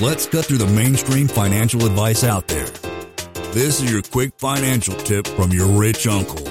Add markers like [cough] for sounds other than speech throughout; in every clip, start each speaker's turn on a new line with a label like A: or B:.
A: Let's cut through the mainstream financial advice out there. This is your quick financial tip from your rich uncle.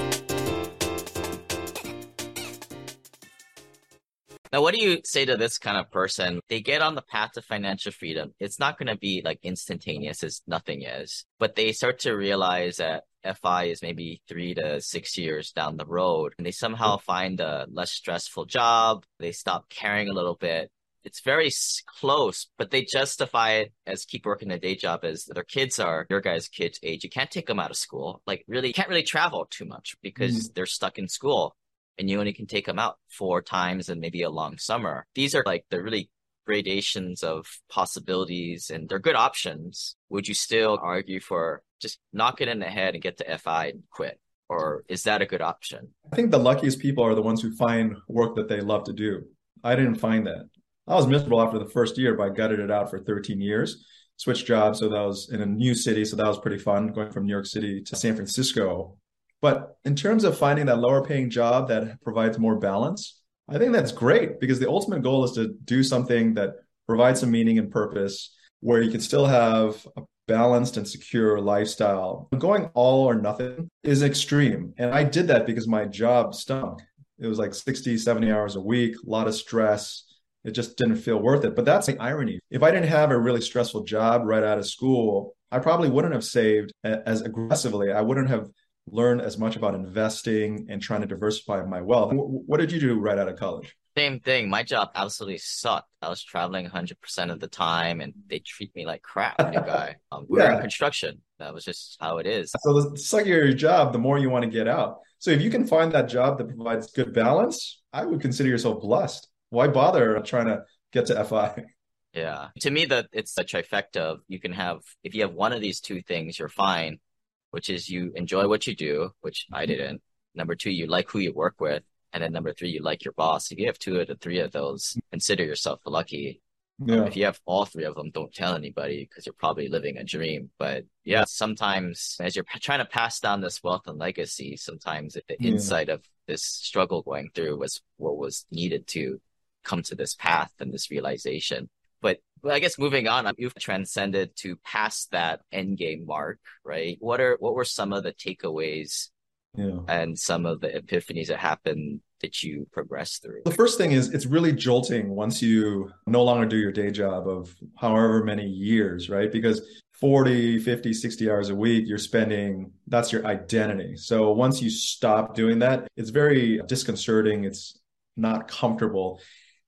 B: Now, what do you say to this kind of person? They get on the path to financial freedom. It's not going to be like instantaneous as nothing is, but they start to realize that FI is maybe three to six years down the road and they somehow find a less stressful job. They stop caring a little bit. It's very close, but they justify it as keep working a day job as their kids are your guys' kids' age. You can't take them out of school. Like really you can't really travel too much because mm they're stuck in school and you only can take them out four times and maybe a long summer. These are like the really gradations of possibilities and they're good options. Would you still argue for just knock it in the head and get to FI and quit? Or is that a good option?
C: I think the luckiest people are the ones who find work that they love to do. I didn't find that. I was miserable after the first year, but I gutted it out for 13 years. Switched jobs, so that was in a new city, so that was pretty fun. Going from New York City to San Francisco but in terms of finding that lower paying job that provides more balance, I think that's great because the ultimate goal is to do something that provides some meaning and purpose where you can still have a balanced and secure lifestyle. Going all or nothing is extreme. And I did that because my job stunk. It was like 60, 70 hours a week, a lot of stress. It just didn't feel worth it. But that's the irony. If I didn't have a really stressful job right out of school, I probably wouldn't have saved as aggressively. I wouldn't have learned as much about investing and trying to diversify my wealth. What did you do right out of college?
B: Same thing. My job absolutely sucked. I was traveling 100% of the time and they treat me like crap, new guy. [laughs] Um, we yeah. were in construction. That was just how it is.
C: So the suckier your job, the more you want to get out. So if you can find that job that provides good balance, I would consider yourself blessed. Why bother trying to get to FI?
B: Yeah. To me, that it's a trifecta of you can have, if you have one of these two things, you're fine which is you enjoy what you do, which I didn't. Number two, you like who you work with. And then number three, you like your boss. If you have two of the three of those, consider yourself lucky. Um, yeah. Um, if you have all three of them, don't tell anybody because you're probably living a dream. But yeah, sometimes as you're [laughs] trying to pass down this wealth and legacy, sometimes the yeah. insight of this struggle going through was what was needed to come to this path and this realization. But well, I guess moving on, um, you've transcended to past that end game mark, right? What are what were some of the takeaways yeah. and some of the epiphanies that happened that you progressed through?
C: The first thing is it's really jolting once you no longer do your day job of however many years, right? Because 40, 50, 60 hours a week, you're spending, that's your identity. So once you stop doing that, it's very disconcerting. It's not comfortable.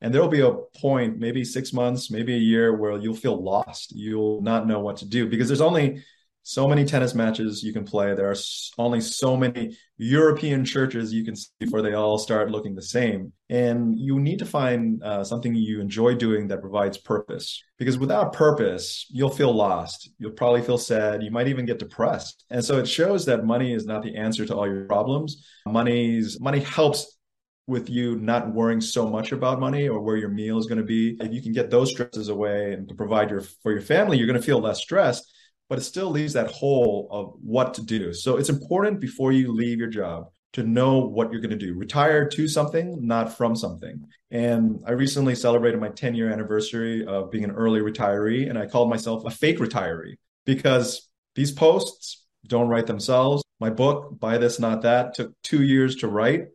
C: And there'll be a point, maybe six months, maybe a year, where you'll feel lost. You'll not know what to do because there's only so many tennis matches you can play. There are only so many European churches you can see before they all start looking the same. And you need to find uh, something you enjoy doing that provides purpose. Because without purpose, you'll feel lost. You'll probably feel sad. You might even get depressed. And so it shows that money is not the answer to all your problems. Money's money helps with you not worrying so much about money or where your meal is going to be. If you can get those stresses away and provide your for your family you're going to feel less stressed but it still leaves that hole of what to do. So it's important before you leave your job to know what you're going to do. Retire to something not from something. And i recently celebrated my 10 year anniversary of being an early retiree and i called myself a fake retiree because these posts don't write themselves. My book buy this not that took two years to write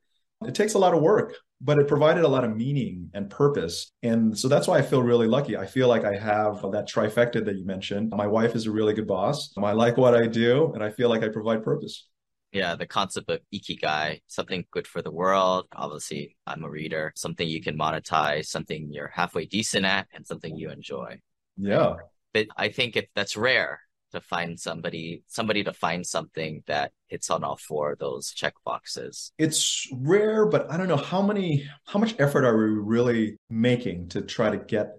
C: it takes a lot of work, but it provided a lot of meaning and purpose. And so that's why I feel really lucky. I feel like I have that trifecta that you mentioned. My wife is a really good boss. I like what I do, and I feel like I provide purpose.
B: Yeah, the concept of ikigai, something good for the world. Obviously, I'm a reader, something you can monetize, something you're halfway decent at, and something you enjoy.
C: Yeah.
B: But I think if that's rare to find somebody somebody to find something that hits on all four of those check boxes.
C: It's rare but i don't know how many how much effort are we really making to try to get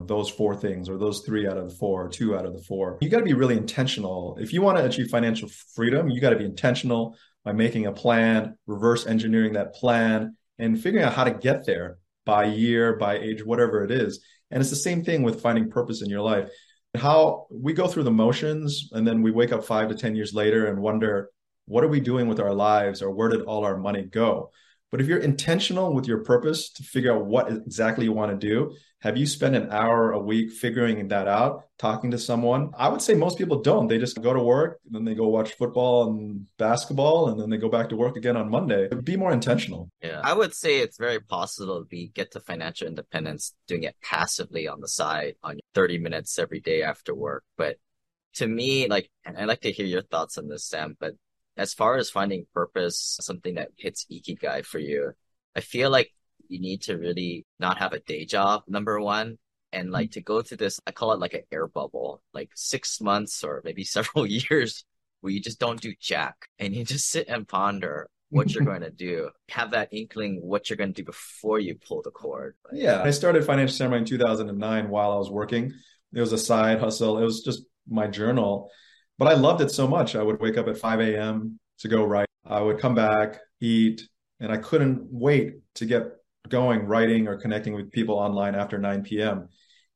C: those four things or those three out of the four or two out of the four? You got to be really intentional. If you want to achieve financial freedom you got to be intentional by making a plan reverse engineering that plan and figuring out how to get there by year by age whatever it is. And it's the same thing with finding purpose in your life how we go through the motions and then we wake up five to 10 years later and wonder, what are we doing with our lives or where did all our money go? But if you're intentional with your purpose to figure out what exactly you want to do, have you spent an hour a week figuring that out, talking to someone? I would say most people don't. They just go to work, and then they go watch football and basketball, and then they go back to work again on Monday. Be more intentional.
B: Yeah. I would say it's very possible to be get to financial independence doing it passively on the side on 30 minutes every day after work. But to me, like, I'd like to hear your thoughts on this, Sam, but as far as finding purpose, something that hits ikigai for you, I feel like you need to really not have a day job, number one. And like to go through this, I call it like an air bubble, like six months or maybe [laughs] several years where you just don't do jack and you just sit and ponder what you're [laughs] going to do. Have that inkling what you're going to do before you pull the cord.
C: yeah. I uh, started Financial Samurai in 2009 while I was working. It was a side hustle. It was just my journal, but I loved it so much. I would wake up at 5 a.m. to go write. I would come back, eat, and I couldn't wait to get going writing or connecting with people online after 9 p.m.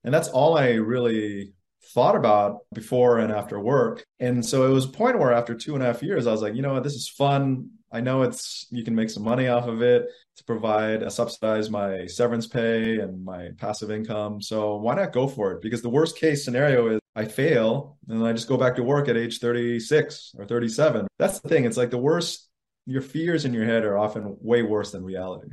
C: And that's all I really thought about before and after work. And so it was a point where after two and a half years, I was like, you know what, this is fun. I know it's you can make some money off of it to provide uh, subsidize my severance pay and my passive income. So why not go for it? Because the worst case scenario is I fail and I just go back to work at age 36 or 37. That's the thing. It's like the worst your fears in your head are often way worse than reality.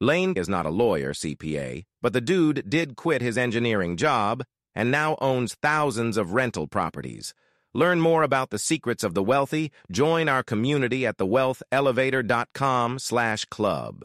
D: Lane is not a lawyer, CPA, but the dude did quit his engineering job and now owns thousands of rental properties. Learn more about the secrets of the wealthy. Join our community at thewealthelevator.com slash club.